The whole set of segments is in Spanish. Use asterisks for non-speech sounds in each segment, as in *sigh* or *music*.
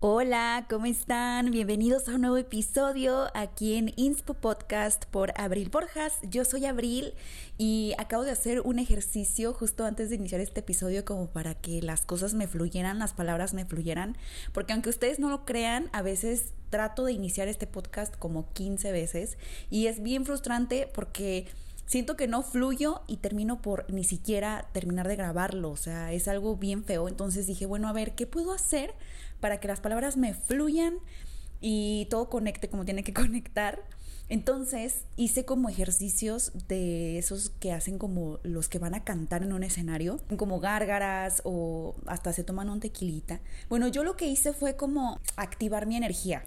Hola, ¿cómo están? Bienvenidos a un nuevo episodio aquí en Inspo Podcast por Abril Borjas. Yo soy Abril y acabo de hacer un ejercicio justo antes de iniciar este episodio como para que las cosas me fluyeran, las palabras me fluyeran, porque aunque ustedes no lo crean, a veces trato de iniciar este podcast como 15 veces y es bien frustrante porque siento que no fluyo y termino por ni siquiera terminar de grabarlo, o sea, es algo bien feo. Entonces dije, bueno, a ver, ¿qué puedo hacer para que las palabras me fluyan y todo conecte como tiene que *laughs* conectar? Entonces hice como ejercicios de esos que hacen como los que van a cantar en un escenario, como gárgaras o hasta se toman un tequilita. Bueno, yo lo que hice fue como activar mi energía.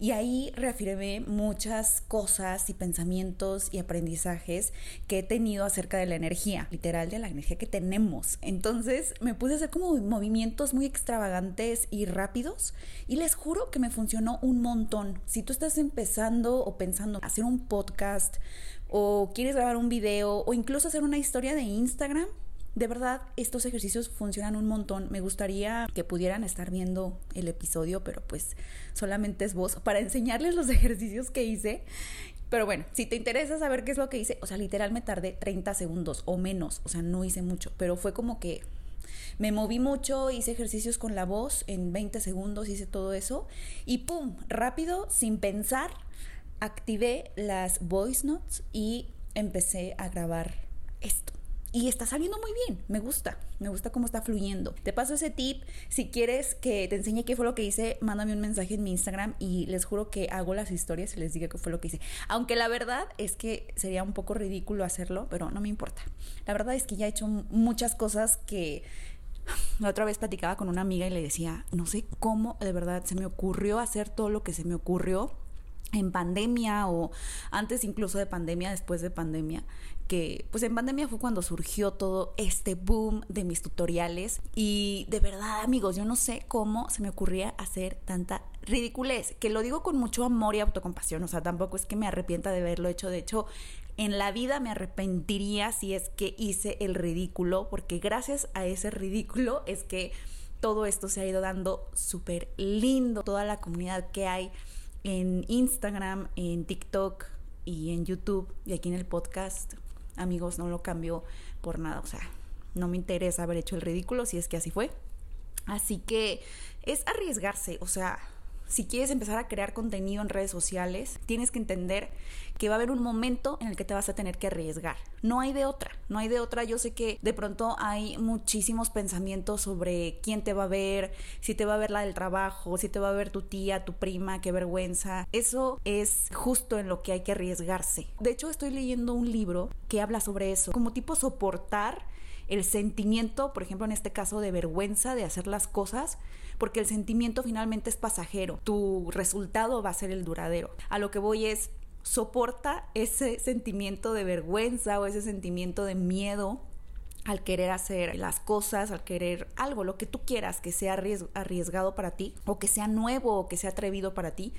Y ahí reafirmé muchas cosas y pensamientos y aprendizajes que he tenido acerca de la energía, literal de la energía que tenemos. Entonces me puse a hacer como movimientos muy extravagantes y rápidos y les juro que me funcionó un montón. Si tú estás empezando o pensando hacer un podcast o quieres grabar un video o incluso hacer una historia de Instagram, de verdad, estos ejercicios funcionan un montón. Me gustaría que pudieran estar viendo el episodio, pero pues solamente es voz para *laughs* enseñarles los ejercicios que hice. Pero bueno, si te interesa saber qué es lo que hice, o sea, literal me tardé 30 segundos o menos, o sea, no hice mucho, pero fue como que me moví mucho, hice ejercicios con la voz en 20 segundos, hice todo eso y ¡pum! Rápido, sin pensar, activé las voice notes y empecé a grabar esto. Y está saliendo muy bien, me gusta, me gusta cómo está fluyendo. Te paso ese tip, si quieres que te enseñe qué fue lo que hice, mándame un mensaje en mi Instagram y les juro que hago las historias y les diga qué fue lo que hice. Aunque la verdad es que sería un poco ridículo hacerlo, pero no me importa. La verdad es que ya he hecho muchas cosas que *sighs* la otra vez platicaba con una amiga y le decía, no sé cómo de verdad se me ocurrió hacer todo lo que se me ocurrió en pandemia o antes incluso de pandemia, después de pandemia, que pues en pandemia fue cuando surgió todo este boom de mis tutoriales y de verdad amigos, yo no sé cómo se me ocurría hacer tanta ridiculez, que lo digo con mucho amor y autocompasión, o sea, tampoco es que me arrepienta de haberlo hecho, de hecho, en la vida me arrepentiría si es que hice el ridículo, porque gracias a ese ridículo es que todo esto se ha ido dando súper lindo, toda la comunidad que hay en Instagram, en TikTok y en YouTube y aquí en el podcast, amigos, no lo cambio por nada. O sea, no me interesa haber hecho el ridículo si es que así fue. Así que es arriesgarse, o sea, si quieres empezar a crear contenido en redes sociales, tienes que entender que va a haber un momento en el que te vas a tener que arriesgar. No hay de otra, no hay de otra. Yo sé que de pronto hay muchísimos pensamientos sobre quién te va a ver, si te va a ver la del trabajo, si te va a ver tu tía, tu prima, qué vergüenza. Eso es justo en lo que hay que arriesgarse. De hecho, estoy leyendo un libro que habla sobre eso, como tipo soportar el sentimiento, por ejemplo, en este caso de vergüenza de hacer las cosas, porque el sentimiento finalmente es pasajero, tu resultado va a ser el duradero. A lo que voy es, soporta ese sentimiento de vergüenza o ese sentimiento de miedo al querer hacer las cosas, al querer algo, lo que tú quieras que sea arriesgado para ti, o que sea nuevo, o que sea atrevido para ti,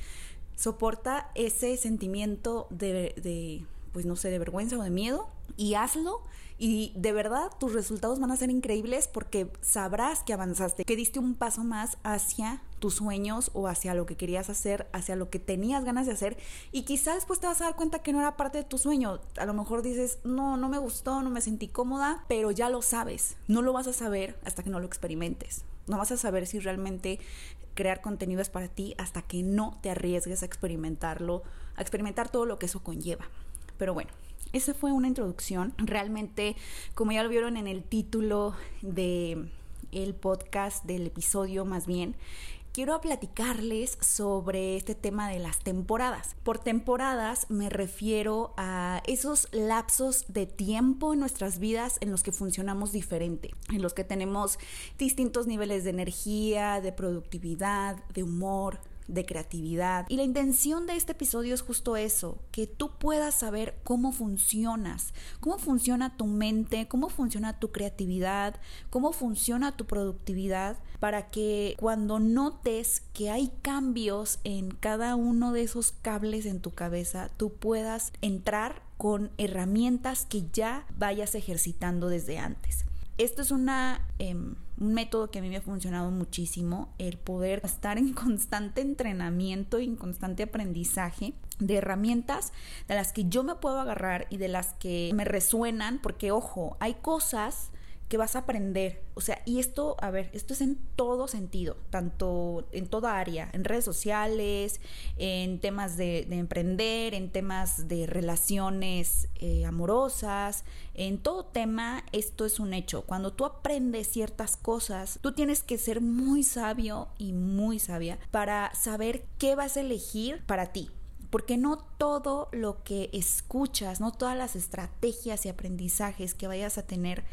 soporta ese sentimiento de, pues no sé, de vergüenza o de miedo y hazlo y de verdad tus resultados van a ser increíbles porque sabrás que avanzaste, que diste un paso más hacia tus sueños o hacia lo que querías hacer, hacia lo que tenías ganas de hacer y quizás después te vas a dar cuenta que no era parte de tu sueño. A lo mejor dices, no, no me gustó, no me sentí cómoda, pero ya lo sabes. No lo vas a saber hasta que no lo experimentes. No vas a saber si realmente crear contenido es para ti hasta que no te arriesgues a experimentarlo, a experimentar todo lo que eso conlleva. Pero bueno, esa fue una introducción. Realmente, como ya lo vieron en el título de el podcast, del episodio más bien, quiero platicarles sobre este tema de las temporadas. Por temporadas me refiero a esos lapsos de tiempo en nuestras vidas en los que funcionamos diferente, en los que tenemos distintos niveles de energía, de productividad, de humor, de creatividad. Y la intención de este episodio es justo eso, que tú puedas saber cómo funcionas, cómo funciona tu mente, cómo funciona tu creatividad, cómo funciona tu productividad, para que cuando notes que hay cambios en cada uno de esos cables en tu cabeza, tú puedas entrar con herramientas que ya vayas ejercitando desde antes. Esto es una, em, un método que a mí me ha funcionado muchísimo, el poder estar en constante entrenamiento y en constante aprendizaje de herramientas de las que yo me puedo agarrar y de las que me resuenan, porque ojo, hay cosas que vas a aprender. O sea, y esto, a ver, esto es en todo sentido, tanto en toda área, en redes sociales, en temas de, emprender, en temas de relaciones eh, amorosas, en todo tema, esto es un hecho. Cuando tú aprendes ciertas cosas, tú tienes que ser muy sabio y muy sabia para saber qué vas a elegir para ti porque no todo lo que escuchas, no todas las estrategias y aprendizajes que vayas a tener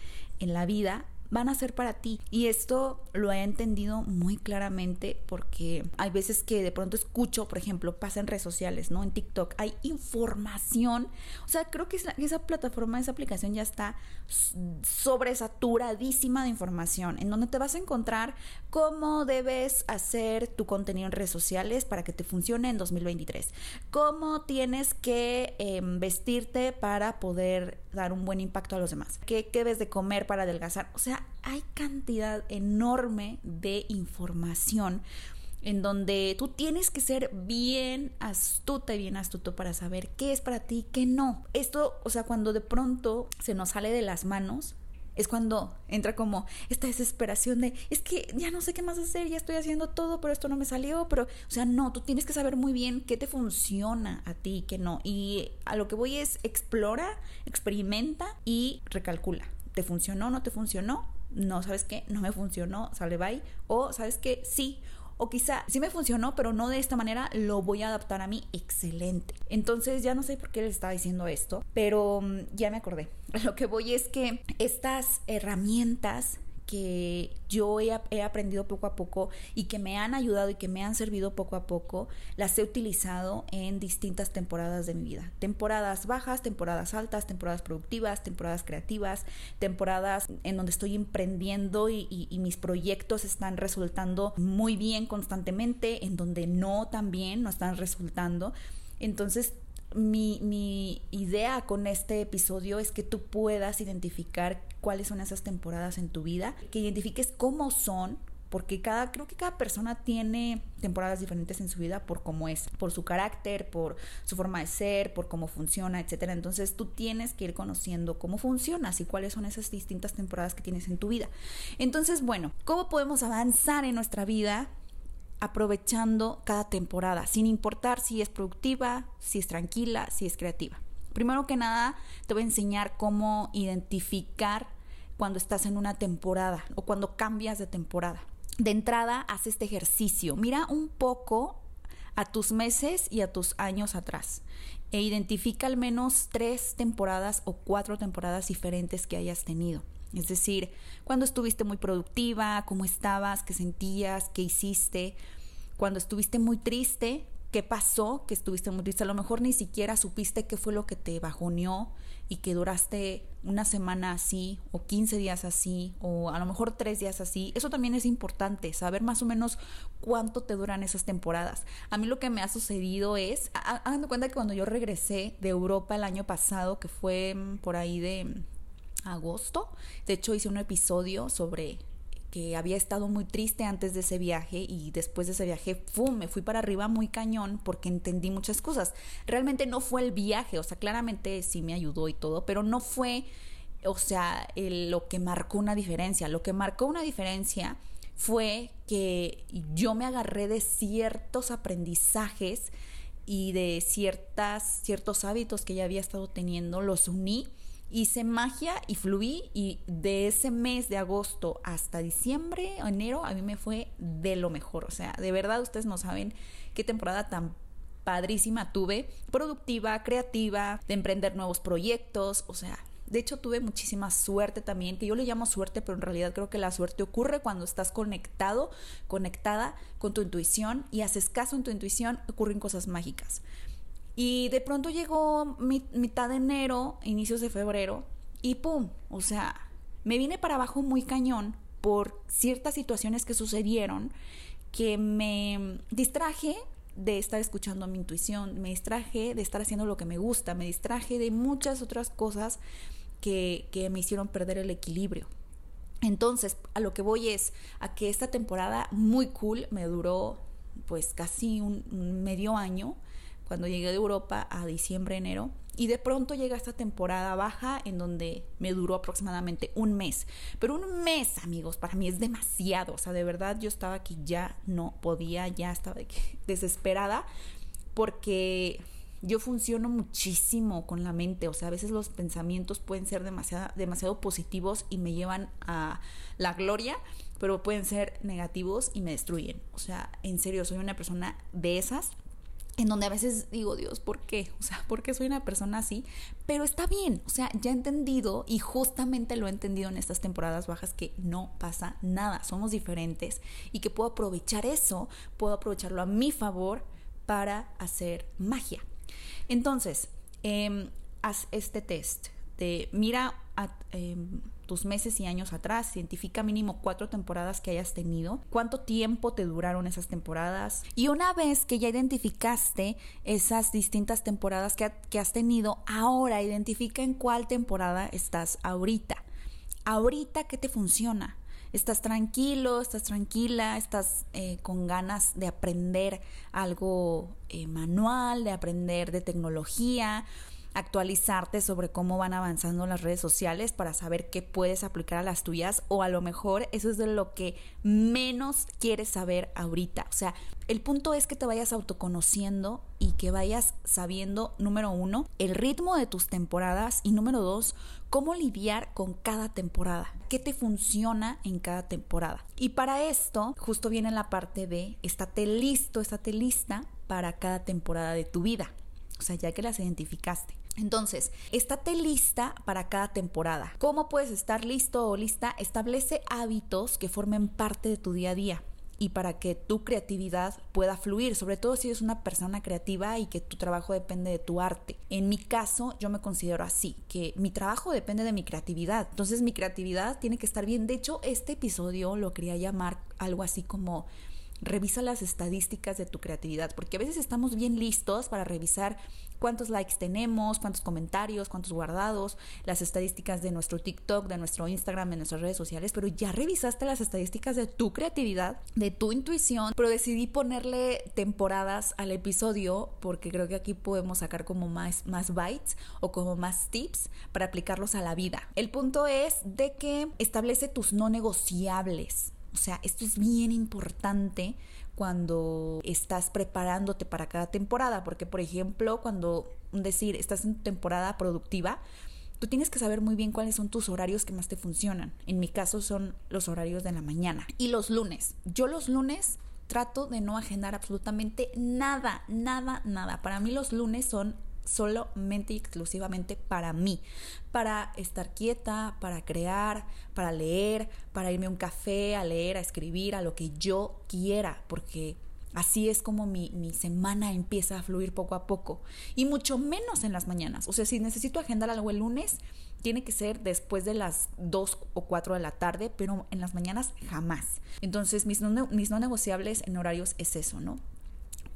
en la vida van a ser para ti. Y esto lo he entendido muy claramente porque hay veces que de pronto escucho, por ejemplo, pasa en redes sociales, ¿no? En TikTok, hay información. O sea, creo que esa, plataforma, esa aplicación ya está sobresaturadísima de información, en donde te vas a encontrar cómo debes hacer tu contenido en redes sociales para que te funcione en 2023, cómo tienes que em, vestirte para poder dar un buen impacto a los demás, qué, qué debes de comer para adelgazar. O sea, hay cantidad enorme de información en donde tú tienes que ser bien astuta y bien astuto para saber qué es para ti, qué no. Esto, o sea, cuando de pronto se nos sale de las manos, es cuando entra como esta desesperación de, es que ya no sé qué más hacer, ya estoy haciendo todo, pero esto no me salió, pero, o sea, no, tú tienes que saber muy bien qué te funciona a ti, qué no. Y a lo que voy es explora, experimenta y recalcula. ¿Te funcionó? ¿No te funcionó? no, ¿sabes qué? No me funcionó, sale bye. O, ¿sabes qué? Sí. O quizá sí me funcionó, pero no de esta manera, lo voy a adaptar a mí. Excelente. Entonces ya no sé por qué les estaba diciendo esto, pero mm, ya me acordé. *laughs* Lo que voy es que estas herramientas que yo he, aprendido poco a poco y que me han ayudado y que me han servido poco a poco, las he utilizado en distintas temporadas de mi vida. Temporadas bajas, temporadas altas, temporadas productivas, temporadas creativas, temporadas en donde estoy emprendiendo y, y mis proyectos están resultando muy bien constantemente, en donde no también no están resultando. Entonces mi, mi, idea con este episodio es que tú puedas identificar cuáles son esas temporadas en tu vida, que identifiques cómo son, porque cada, creo que cada persona tiene temporadas diferentes en su vida por cómo es, por su carácter, por su forma de ser, por cómo funciona, etcétera. Entonces tú tienes que ir conociendo cómo funcionas y cuáles son esas distintas temporadas que tienes en tu vida. Entonces, bueno, ¿cómo podemos avanzar en nuestra vida aprovechando cada temporada, sin importar si es productiva, si es tranquila, si es creativa. Primero que nada, te voy a enseñar cómo identificar cuando estás en una temporada o cuando cambias de temporada. De entrada, haz este ejercicio. Mira un poco a tus meses y a tus años atrás e identifica al menos tres temporadas o cuatro temporadas diferentes que hayas tenido. Es decir, cuando estuviste muy productiva, cómo estabas, qué sentías, qué hiciste. Cuando estuviste muy triste, qué pasó, que estuviste muy triste. A lo mejor ni siquiera supiste qué fue lo que te bajoneó y que duraste una semana así o 15 días así o a lo mejor tres días así. Eso también es importante, saber más o menos cuánto te duran esas temporadas. A mí lo que me ha sucedido es, hagan cuenta que cuando yo regresé de Europa el año pasado, que fue mm, por ahí de agosto. De hecho, hice un episodio sobre que había estado muy triste antes de ese viaje y después de ese viaje, ¡fum! me fui para arriba muy cañón porque entendí muchas cosas. Realmente no fue el viaje, o sea, claramente sí me ayudó y todo, pero no fue, o sea, lo que marcó una diferencia. Lo que marcó una diferencia fue que yo me agarré de ciertos aprendizajes y de ciertas, ciertos hábitos que ya había estado teniendo, los uní hice magia y fluí y de ese mes de agosto hasta diciembre, enero, a mí me fue de lo mejor. O sea, de verdad ustedes no saben qué temporada tan padrísima tuve, productiva, creativa, de emprender nuevos proyectos, o sea, de hecho tuve muchísima suerte también, que yo le llamo suerte, pero en realidad creo que la suerte ocurre cuando estás conectado, conectada con tu intuición y haces caso en tu intuición, ocurren cosas mágicas. Y de pronto llegó mitad de enero, inicios de febrero, y ¡pum! O sea, me vine para abajo muy cañón por ciertas situaciones que sucedieron que me distraje de estar escuchando mi intuición, me distraje de estar haciendo lo que me gusta, me distraje de muchas otras cosas que, que me hicieron perder el equilibrio. Entonces, a lo que voy es a que esta temporada muy cool me duró pues casi un, medio año cuando llegué de Europa a diciembre, enero. Y de pronto llega esta temporada baja en donde me duró aproximadamente un mes. Pero un mes, amigos, para mí es demasiado. O sea, de verdad yo estaba aquí ya no podía, ya estaba *laughs* desesperada porque yo funciono muchísimo con la mente, o sea, a veces los pensamientos pueden ser demasiado, demasiado positivos y me llevan a la gloria, pero pueden ser negativos y me destruyen. O sea, en serio, soy una persona de esas en donde a veces digo, Dios, ¿por qué? O sea, ¿por qué soy una persona así? Pero está bien, o sea, ya he entendido y justamente lo he entendido en estas temporadas bajas que no pasa nada, somos diferentes y que puedo aprovechar eso, puedo aprovecharlo a mi favor para hacer magia. Entonces, em, haz este test de mira a, em, tus meses y años atrás, identifica mínimo cuatro temporadas que hayas tenido, cuánto tiempo te duraron esas temporadas y una vez que ya identificaste esas distintas temporadas que, que has tenido, ahora identifica en cuál temporada estás ahorita. Ahorita, ¿qué te funciona? estás tranquilo, estás tranquila, estás eh, con ganas de aprender algo eh, manual, de aprender de tecnología, actualizarte sobre cómo van avanzando las redes sociales para saber qué puedes aplicar a las tuyas o a lo mejor eso es de lo que menos quieres saber ahorita. O sea, el punto es que te vayas autoconociendo y que vayas sabiendo, número uno, el ritmo de tus temporadas y número dos, cómo lidiar con cada temporada, qué te funciona en cada temporada. Y para esto, justo viene la parte de estate listo, estate lista para cada temporada de tu vida. O sea, ya que las identificaste. Entonces, estate lista para cada temporada. ¿Cómo puedes estar listo o lista? Establece hábitos que formen parte de tu día a día y para que tu creatividad pueda fluir, sobre todo si eres una persona creativa y que tu trabajo depende de tu arte. En mi caso, yo me considero así, que mi trabajo depende de mi creatividad. Entonces, mi creatividad tiene que estar bien. De hecho, este episodio lo quería llamar algo así como revisa las estadísticas de tu creatividad, porque a veces estamos bien listos para revisar cuántos likes tenemos, cuántos comentarios, cuántos guardados, las estadísticas de nuestro TikTok, de nuestro Instagram, de nuestras redes sociales, pero ya revisaste las estadísticas de tu creatividad, de tu intuición, pero decidí ponerle temporadas al episodio porque creo que aquí podemos sacar como más, más bytes o como más tips para aplicarlos a la vida. El punto es de que establece tus no negociables. O sea, esto es bien importante cuando estás preparándote para cada temporada, porque por ejemplo, cuando decir, estás en temporada productiva, tú tienes que saber muy bien cuáles son tus horarios que más te funcionan. En mi caso son los horarios de la mañana y los lunes. Yo los lunes trato de no agendar absolutamente nada, nada, nada. Para mí los lunes son solamente y exclusivamente para mí, para estar quieta, para crear, para leer, para irme a un café, a leer, a escribir, a lo que yo quiera, porque así es como mi, mi, semana empieza a fluir poco a poco. Y mucho menos en las mañanas. O sea, si necesito agendar algo el lunes, tiene que ser después de las 2 o 4 de la tarde, pero en las mañanas jamás. Entonces, mis mis no negociables en horarios es eso, ¿no?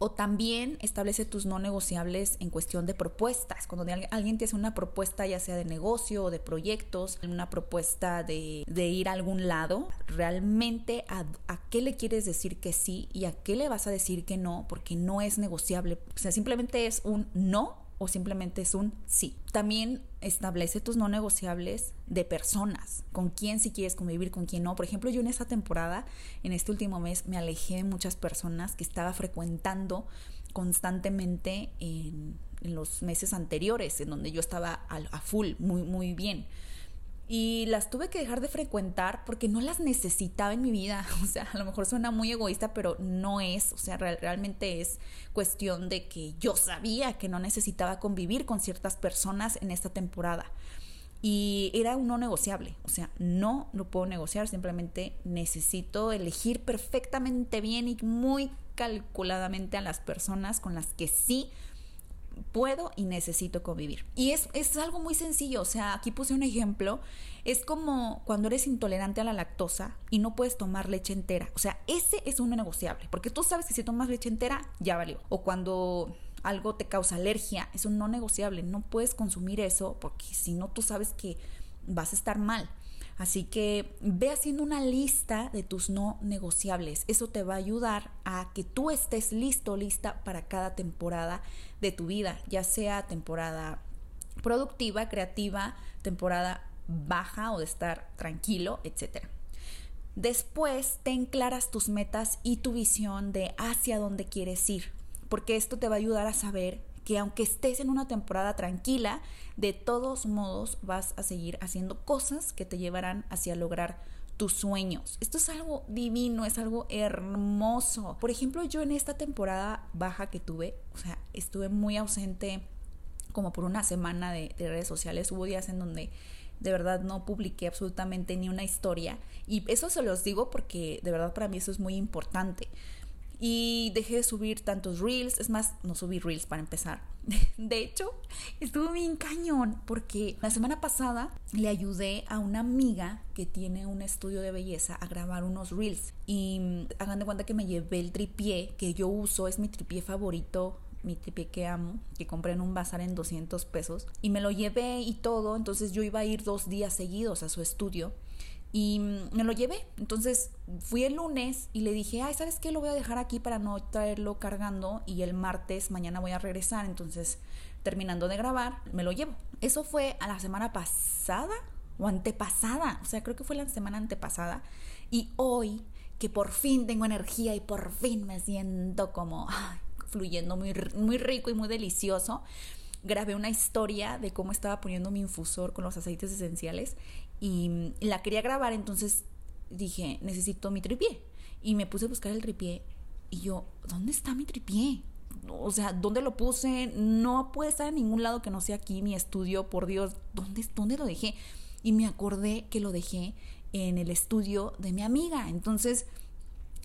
O también establece tus no negociables en cuestión de propuestas. Cuando alguien te hace una propuesta ya sea de negocio o de proyectos, una propuesta de, ir a algún lado, realmente a, a, qué le quieres decir que sí y a qué le vas a decir que no, porque no es negociable. O sea, simplemente es un no o simplemente es un sí. También establece tus no negociables de personas, con quién si quieres convivir, con quién no. Por ejemplo, yo en esa temporada, en este último mes, me alejé de muchas personas que estaba frecuentando constantemente en, los meses anteriores, en donde yo estaba a, a full, muy, muy bien y las tuve que dejar de frecuentar porque no las necesitaba en mi vida. *laughs* O sea, a lo mejor suena muy egoísta, pero no es. O sea, realmente es cuestión de que yo sabía que no necesitaba convivir con ciertas personas en esta temporada. Y era un no negociable. O sea, no lo puedo negociar, simplemente necesito elegir perfectamente bien y muy calculadamente a las personas con las que sí puedo y necesito convivir. Y es, es algo muy sencillo, o sea, aquí puse un ejemplo, es como cuando eres intolerante a la lactosa y no puedes tomar leche entera, o sea, ese es un negociable, porque tú sabes que si tomas leche entera, ya valió. O cuando algo te causa alergia, es un no negociable, no puedes consumir eso porque si no tú sabes que vas a estar mal. Así que ve haciendo una lista de tus no negociables. Eso te va a ayudar a que tú estés listo, lista para cada temporada de tu vida, ya sea temporada productiva, creativa, temporada baja o de estar tranquilo, etc. Después ten claras tus metas y tu visión de hacia dónde quieres ir, porque esto te va a ayudar a saber que aunque estés en una temporada tranquila, de todos modos vas a seguir haciendo cosas que te llevarán hacia lograr tus sueños. Esto es algo divino, es algo hermoso. Por ejemplo, yo en esta temporada baja que tuve, o sea, estuve muy ausente como por una semana de, redes sociales. Hubo días en donde de verdad no publiqué absolutamente ni una historia. Y eso se los digo porque de verdad para mí eso es muy importante. Y dejé de subir tantos reels, es más, no subí reels para empezar. *laughs* De hecho, estuve bien cañón porque la semana pasada le ayudé a una amiga que tiene un estudio de belleza a grabar unos reels. Y mm, hagan de cuenta que me llevé el tripié que yo uso, es mi tripié favorito mi tripié que amo, que compré en un bazar en 200 pesos, y me lo llevé y todo, entonces yo iba a ir dos días seguidos a su estudio y me lo llevé. Entonces fui el lunes y le dije, ay, ¿sabes qué? Lo voy a dejar aquí para no traerlo cargando y el martes mañana voy a regresar. Entonces, terminando de grabar, me lo llevo. Eso fue a la semana pasada o antepasada. O sea, creo que fue la semana antepasada. Y hoy, que por fin tengo energía y por fin me siento como fluyendo muy, muy rico y muy delicioso grabé una historia de cómo estaba poniendo mi infusor con los aceites esenciales y la quería grabar, entonces dije, necesito mi tripié. Y me puse a buscar el tripié y yo, ¿dónde está mi tripié? O sea, ¿dónde lo puse? No puede estar en ningún lado que no sea aquí mi estudio, por Dios, ¿dónde, dónde lo dejé? Y me acordé que lo dejé en el estudio de mi amiga. Entonces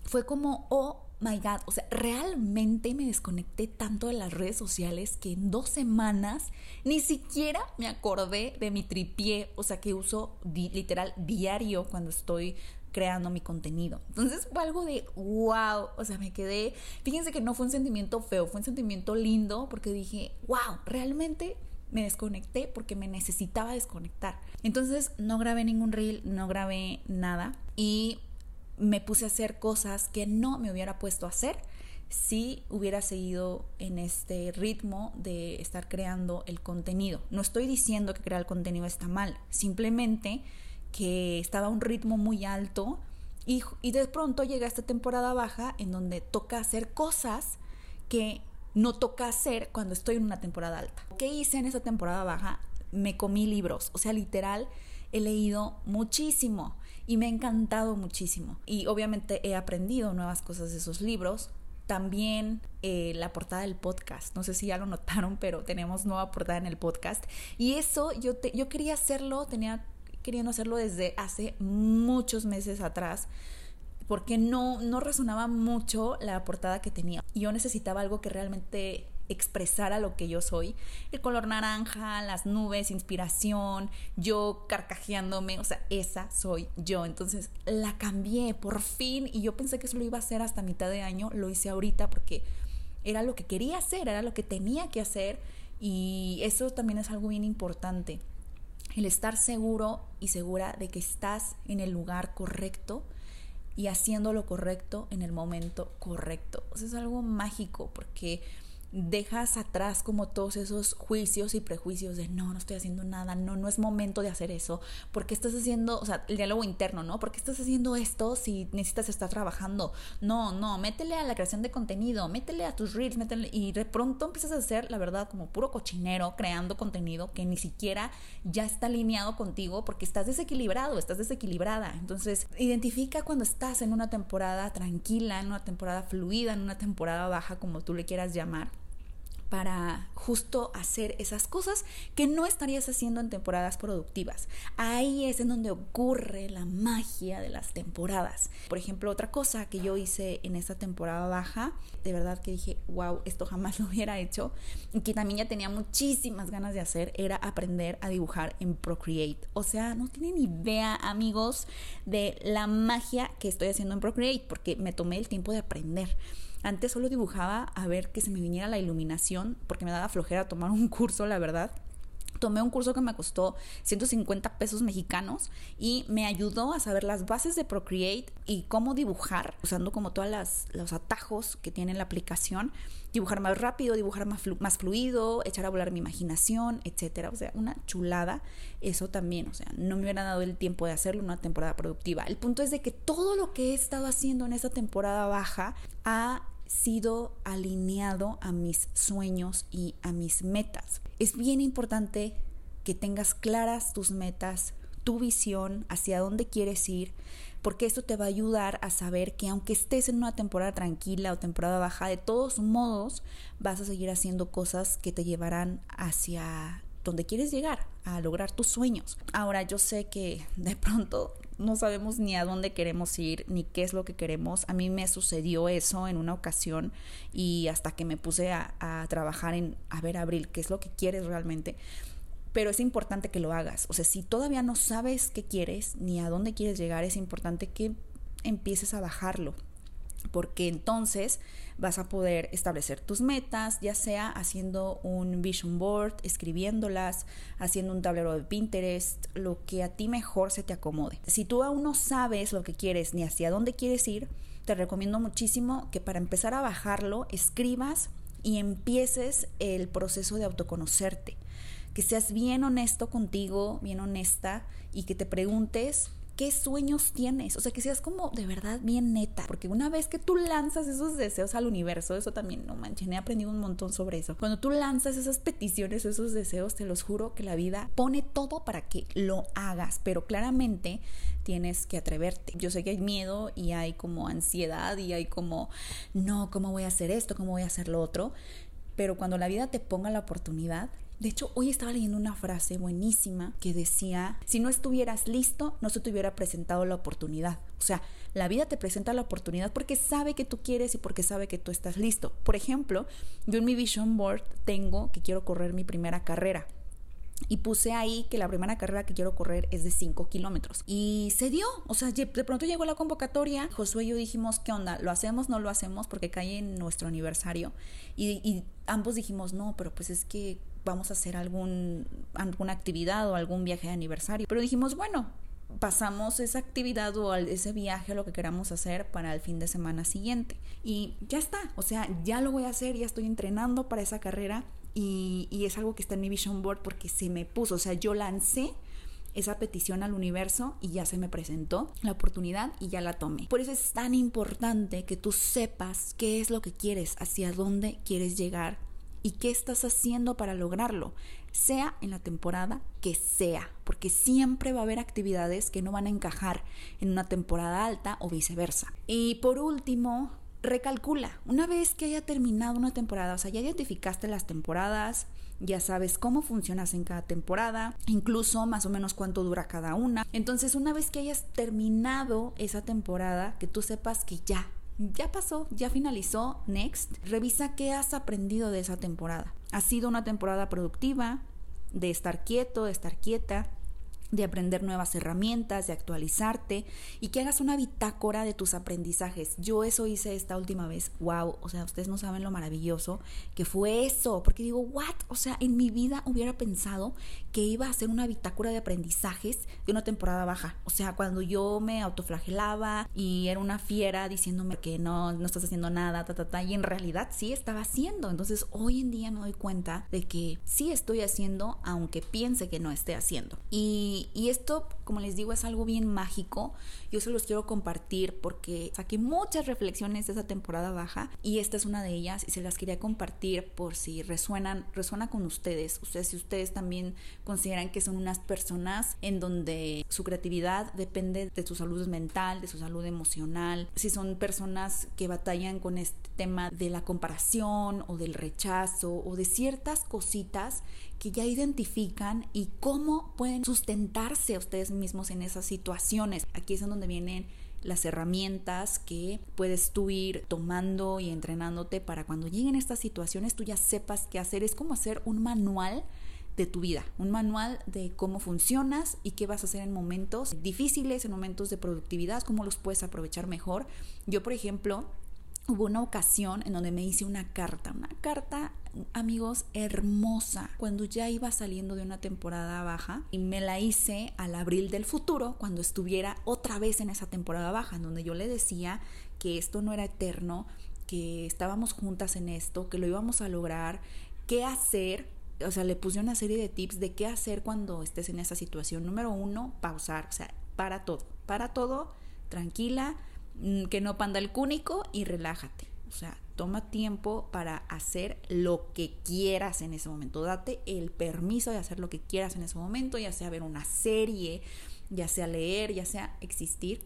fue como, oh, my God, o sea, realmente me desconecté tanto de las redes sociales que en dos semanas ni siquiera me acordé de mi tripié, o sea, que uso literal diario cuando estoy creando mi contenido. Entonces fue algo de wow, o sea, me quedé, fíjense que no fue un sentimiento feo, fue un sentimiento lindo porque dije, wow, realmente me desconecté porque me necesitaba desconectar. Entonces no grabé ningún reel, no grabé nada y me puse a hacer cosas que no me hubiera puesto a hacer si hubiera seguido en este ritmo de estar creando el contenido. No estoy diciendo que crear el contenido está mal, simplemente que estaba a un ritmo muy alto y, y de pronto llega esta temporada baja en donde toca hacer cosas que no toca hacer cuando estoy en una temporada alta. ¿Qué hice en esa temporada baja? Me comí libros, o sea, literal, he leído muchísimo y me ha encantado muchísimo. Y obviamente he aprendido nuevas cosas de esos libros. También eh, la portada del podcast, no sé si ya lo notaron, *laughs* pero tenemos nueva portada en el podcast. Y eso yo, yo quería hacerlo, tenía queriendo hacerlo desde hace muchos meses atrás porque no, no resonaba mucho la portada que tenía. Yo necesitaba algo que realmente expresara lo que yo soy. El color naranja, las nubes, inspiración, yo carcajeándome, o sea, esa soy yo. Entonces la cambié por fin y yo pensé que eso lo iba a hacer hasta mitad de año, lo hice ahorita porque era lo que quería hacer, era lo que tenía que hacer y eso también es algo bien importante. El estar seguro y segura de que estás en el lugar correcto y haciendo lo correcto en el momento correcto. Eso es algo mágico porque dejas atrás como todos esos juicios y prejuicios de no, no estoy haciendo nada, no, no es momento de hacer eso, porque estás haciendo, o sea, el diálogo interno, ¿no? porque estás haciendo esto si necesitas estar trabajando? No, no, métele a la creación de contenido, métele a tus reels, métele, y de pronto empiezas a hacer, la verdad, como puro cochinero, creando contenido que ni siquiera ya está alineado contigo porque estás desequilibrado, estás desequilibrada. Entonces, identifica cuando estás en una temporada tranquila, en una temporada fluida, en una temporada baja, como tú le quieras llamar para justo hacer esas cosas que no estarías haciendo en temporadas productivas. Ahí es en donde ocurre la magia de las temporadas. Por ejemplo, otra cosa que yo hice en esta temporada baja, de verdad que dije, wow, esto jamás *laughs* lo hubiera hecho, y que también ya tenía muchísimas ganas de hacer, era aprender a dibujar en Procreate. O sea, no tienen idea, amigos, de la magia que estoy haciendo en Procreate, porque me tomé el tiempo de aprender. Antes solo dibujaba a ver que se me viniera la iluminación, porque me daba flojera tomar un curso, la verdad tomé un curso que me costó 150 pesos mexicanos y me ayudó a saber las bases de Procreate y cómo dibujar, usando como todos los atajos que tiene la aplicación, dibujar más rápido, dibujar más, más fluido, echar a volar mi imaginación, etcétera. O sea, una chulada, eso también, o sea, no me hubiera dado el tiempo de hacerlo en una temporada productiva. El punto es de que todo lo que he estado haciendo en esta temporada baja ha sido alineado a mis sueños y a mis metas. Es bien importante que tengas claras tus metas, tu visión, hacia dónde quieres ir, porque esto te va a ayudar a saber que aunque estés en una temporada tranquila o temporada baja, de todos modos vas a seguir haciendo cosas que te llevarán hacia donde quieres llegar, a lograr tus sueños. Ahora yo sé que de pronto no sabemos ni a dónde queremos ir, ni qué es lo que queremos. A mí me sucedió eso en una ocasión y hasta que me puse a, trabajar en, a ver, Abril, qué es lo que quieres realmente. Pero es importante que lo hagas. O sea, si todavía no sabes qué quieres ni a dónde quieres llegar, es importante que empieces a bajarlo. Porque entonces vas a poder establecer tus metas, ya sea haciendo un vision board, escribiéndolas, haciendo un tablero de Pinterest, lo que a ti mejor se te acomode. Si tú aún no sabes lo que quieres ni hacia dónde quieres ir, te recomiendo muchísimo que para empezar a bajarlo, escribas y empieces el proceso de autoconocerte. Que seas bien honesto contigo, bien honesta y que te preguntes qué sueños tienes, o sea, que seas como de verdad bien neta, porque una vez que tú lanzas esos deseos al universo, eso también, no manches, he aprendido un montón sobre eso. Cuando tú lanzas esas peticiones, esos deseos, te los juro que la vida pone todo para que lo hagas, pero claramente tienes que atreverte. Yo sé que hay miedo y hay como ansiedad y hay como, no, ¿cómo voy a hacer esto? ¿Cómo voy a hacer lo otro? Pero cuando la vida te ponga la oportunidad, de hecho, hoy estaba leyendo una frase buenísima que decía, si no estuvieras listo, no se te hubiera presentado la oportunidad. O sea, la vida te presenta la oportunidad porque sabe que tú quieres y porque sabe que tú estás listo. Por ejemplo, yo en mi vision board tengo que quiero correr mi primera carrera. Y puse ahí que la primera carrera que quiero correr es de 5 kilómetros. Y se dio. O sea, de pronto llegó la convocatoria. Josué y yo dijimos, ¿qué onda? ¿Lo hacemos? ¿No lo hacemos? Porque cae en nuestro aniversario. Y, y ambos dijimos, no, pero pues es que vamos a hacer algún, alguna actividad o algún viaje de aniversario. Pero dijimos, bueno, pasamos esa actividad o ese viaje, lo que queramos hacer para el fin de semana siguiente. Y ya está, o sea, ya lo voy a hacer, ya estoy entrenando para esa carrera y, y es algo que está en mi vision board porque se me puso, o sea, yo lancé esa petición al universo y ya se me presentó la oportunidad y ya la tomé. Por eso es tan importante que tú sepas qué es lo que quieres, hacia dónde quieres llegar y qué estás haciendo para lograrlo, sea en la temporada que sea, porque siempre va a haber actividades que no van a encajar en una temporada alta o viceversa. Y por último, recalcula, una vez que haya terminado una temporada, o sea, ya identificaste las temporadas, ya sabes cómo funcionas en cada temporada, incluso más o menos cuánto dura cada una. Entonces, una vez que hayas terminado esa temporada, que tú sepas que ya ya pasó, ya finalizó, next. Revisa qué has aprendido de esa temporada. ¿Ha sido una temporada productiva? De estar quieto, de estar quieta, de aprender nuevas herramientas, de actualizarte y que hagas una bitácora de tus aprendizajes. Yo eso hice esta última vez. Wow, o sea, ustedes no saben lo maravilloso que fue eso, porque digo, what? O sea, en mi vida hubiera pensado que iba a hacer una bitácora de aprendizajes de una temporada baja. O sea, cuando yo me autoflagelaba y era una fiera diciéndome que no, no estás haciendo nada, ta, ta, ta, y en realidad sí estaba haciendo. Entonces, hoy en día me doy cuenta de que sí estoy haciendo, aunque piense que no esté haciendo. Y y, esto, como les digo, es algo bien mágico. Yo se los quiero compartir porque saqué muchas reflexiones de esa temporada baja y esta es una de ellas y se las quería compartir por si resuenan, resuena con ustedes. Ustedes, si ustedes también consideran que son unas personas en donde su creatividad depende de su salud mental, de su salud emocional, si son personas que batallan con este tema de la comparación o del rechazo o de ciertas cositas que ya identifican y cómo pueden sustentarse a ustedes mismos en esas situaciones. Aquí es en donde vienen las herramientas que puedes tú ir tomando y entrenándote para cuando lleguen estas situaciones tú ya sepas qué hacer. Es como hacer un manual de tu vida, un manual de cómo funcionas y qué vas a hacer en momentos difíciles, en momentos de productividad, cómo los puedes aprovechar mejor. Yo, por ejemplo, hubo una ocasión en donde me hice una carta, una carta amigos, hermosa, cuando ya iba saliendo de una temporada baja y me la hice al abril del futuro, cuando estuviera otra vez en esa temporada baja, en donde yo le decía que esto no era eterno, que estábamos juntas en esto, que lo íbamos a lograr, qué hacer. O sea, le puse una serie de tips de qué hacer cuando estés en esa situación. Número uno, pausar, o sea, para todo, para todo, tranquila, que no panda el cúnico y relájate. O sea, toma tiempo para hacer lo que quieras en ese momento. Date el permiso de hacer lo que quieras en ese momento, ya sea ver una serie, ya sea leer, ya sea existir.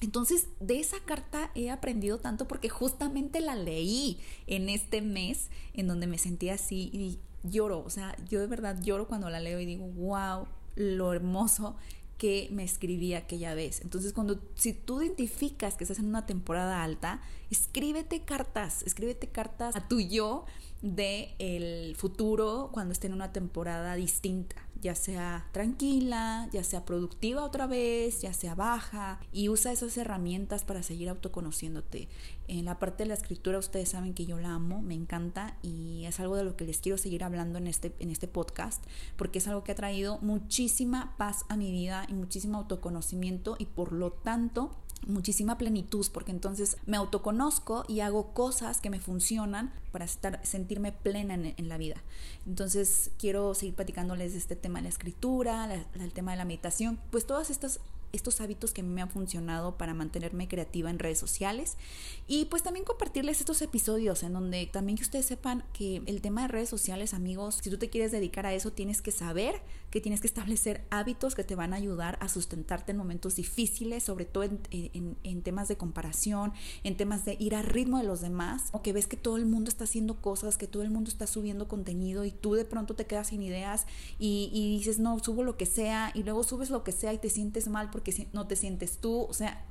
Entonces, de esa carta he aprendido tanto porque justamente la leí en este mes en donde me sentí así y lloro. O sea, yo de verdad lloro cuando la leo y digo, wow, lo hermoso que me escribí aquella vez. Entonces, cuando si tú identificas que estás en una temporada alta, escríbete cartas, escríbete cartas a tu yo de el futuro cuando esté en una temporada distinta ya sea tranquila, ya sea productiva otra vez, ya sea baja, y usa esas herramientas para seguir autoconociéndote. En la parte de la escritura ustedes saben que yo la amo, me encanta y es algo de lo que les quiero seguir hablando en este, en este podcast, porque es algo que ha traído muchísima paz a mi vida y muchísimo autoconocimiento y por lo tanto muchísima plenitud porque entonces me autoconozco y hago cosas que me funcionan para estar, sentirme plena en, la vida. Entonces quiero seguir platicándoles de este tema de la escritura, el tema de la meditación, pues todas estas estos hábitos que a mí me han funcionado para mantenerme creativa en redes sociales y pues también compartirles estos episodios en donde también que ustedes sepan que el tema de redes sociales, amigos, si tú te quieres dedicar a eso, tienes que saber que tienes que establecer hábitos que te van a ayudar a sustentarte en momentos difíciles, sobre todo en, temas de comparación, en temas de ir al ritmo de los demás, o que ves que todo el mundo está haciendo cosas, que todo el mundo está subiendo contenido y tú de pronto te quedas sin ideas y, y dices, no, subo lo que sea y luego subes lo que sea y te sientes mal porque que no te sientes tú, o sea,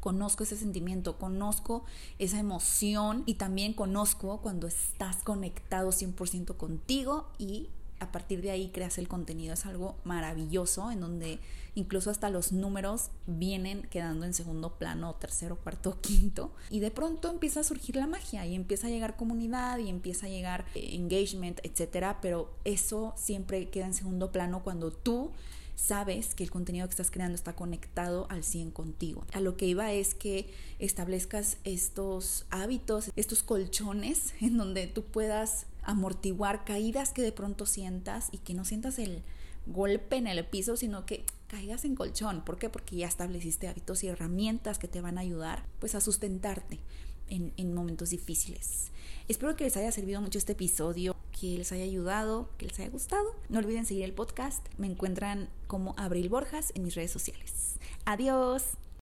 conozco ese sentimiento, conozco esa emoción y también conozco cuando estás conectado 100% contigo y a partir de ahí creas el contenido. Es algo maravilloso en donde incluso hasta los números vienen quedando en segundo plano, tercero, cuarto, *laughs* quinto. Y de pronto empieza a surgir la magia y empieza a llegar comunidad y empieza a llegar eh, engagement, etcétera. Pero eso siempre queda en segundo plano cuando tú sabes que el contenido que estás creando está conectado al 100 contigo. A lo que iba es que establezcas estos hábitos, estos colchones *laughs* en donde tú puedas amortiguar caídas que de pronto sientas y que no sientas el golpe en el piso, sino que caigas en colchón. ¿Por qué? Porque ya estableciste hábitos y herramientas que te van a ayudar pues a sustentarte en, en momentos difíciles. Espero que les haya servido mucho este episodio, que les haya ayudado, que les haya gustado. No olviden seguir el podcast. Me encuentran como Abril Borjas en mis redes sociales. Adiós.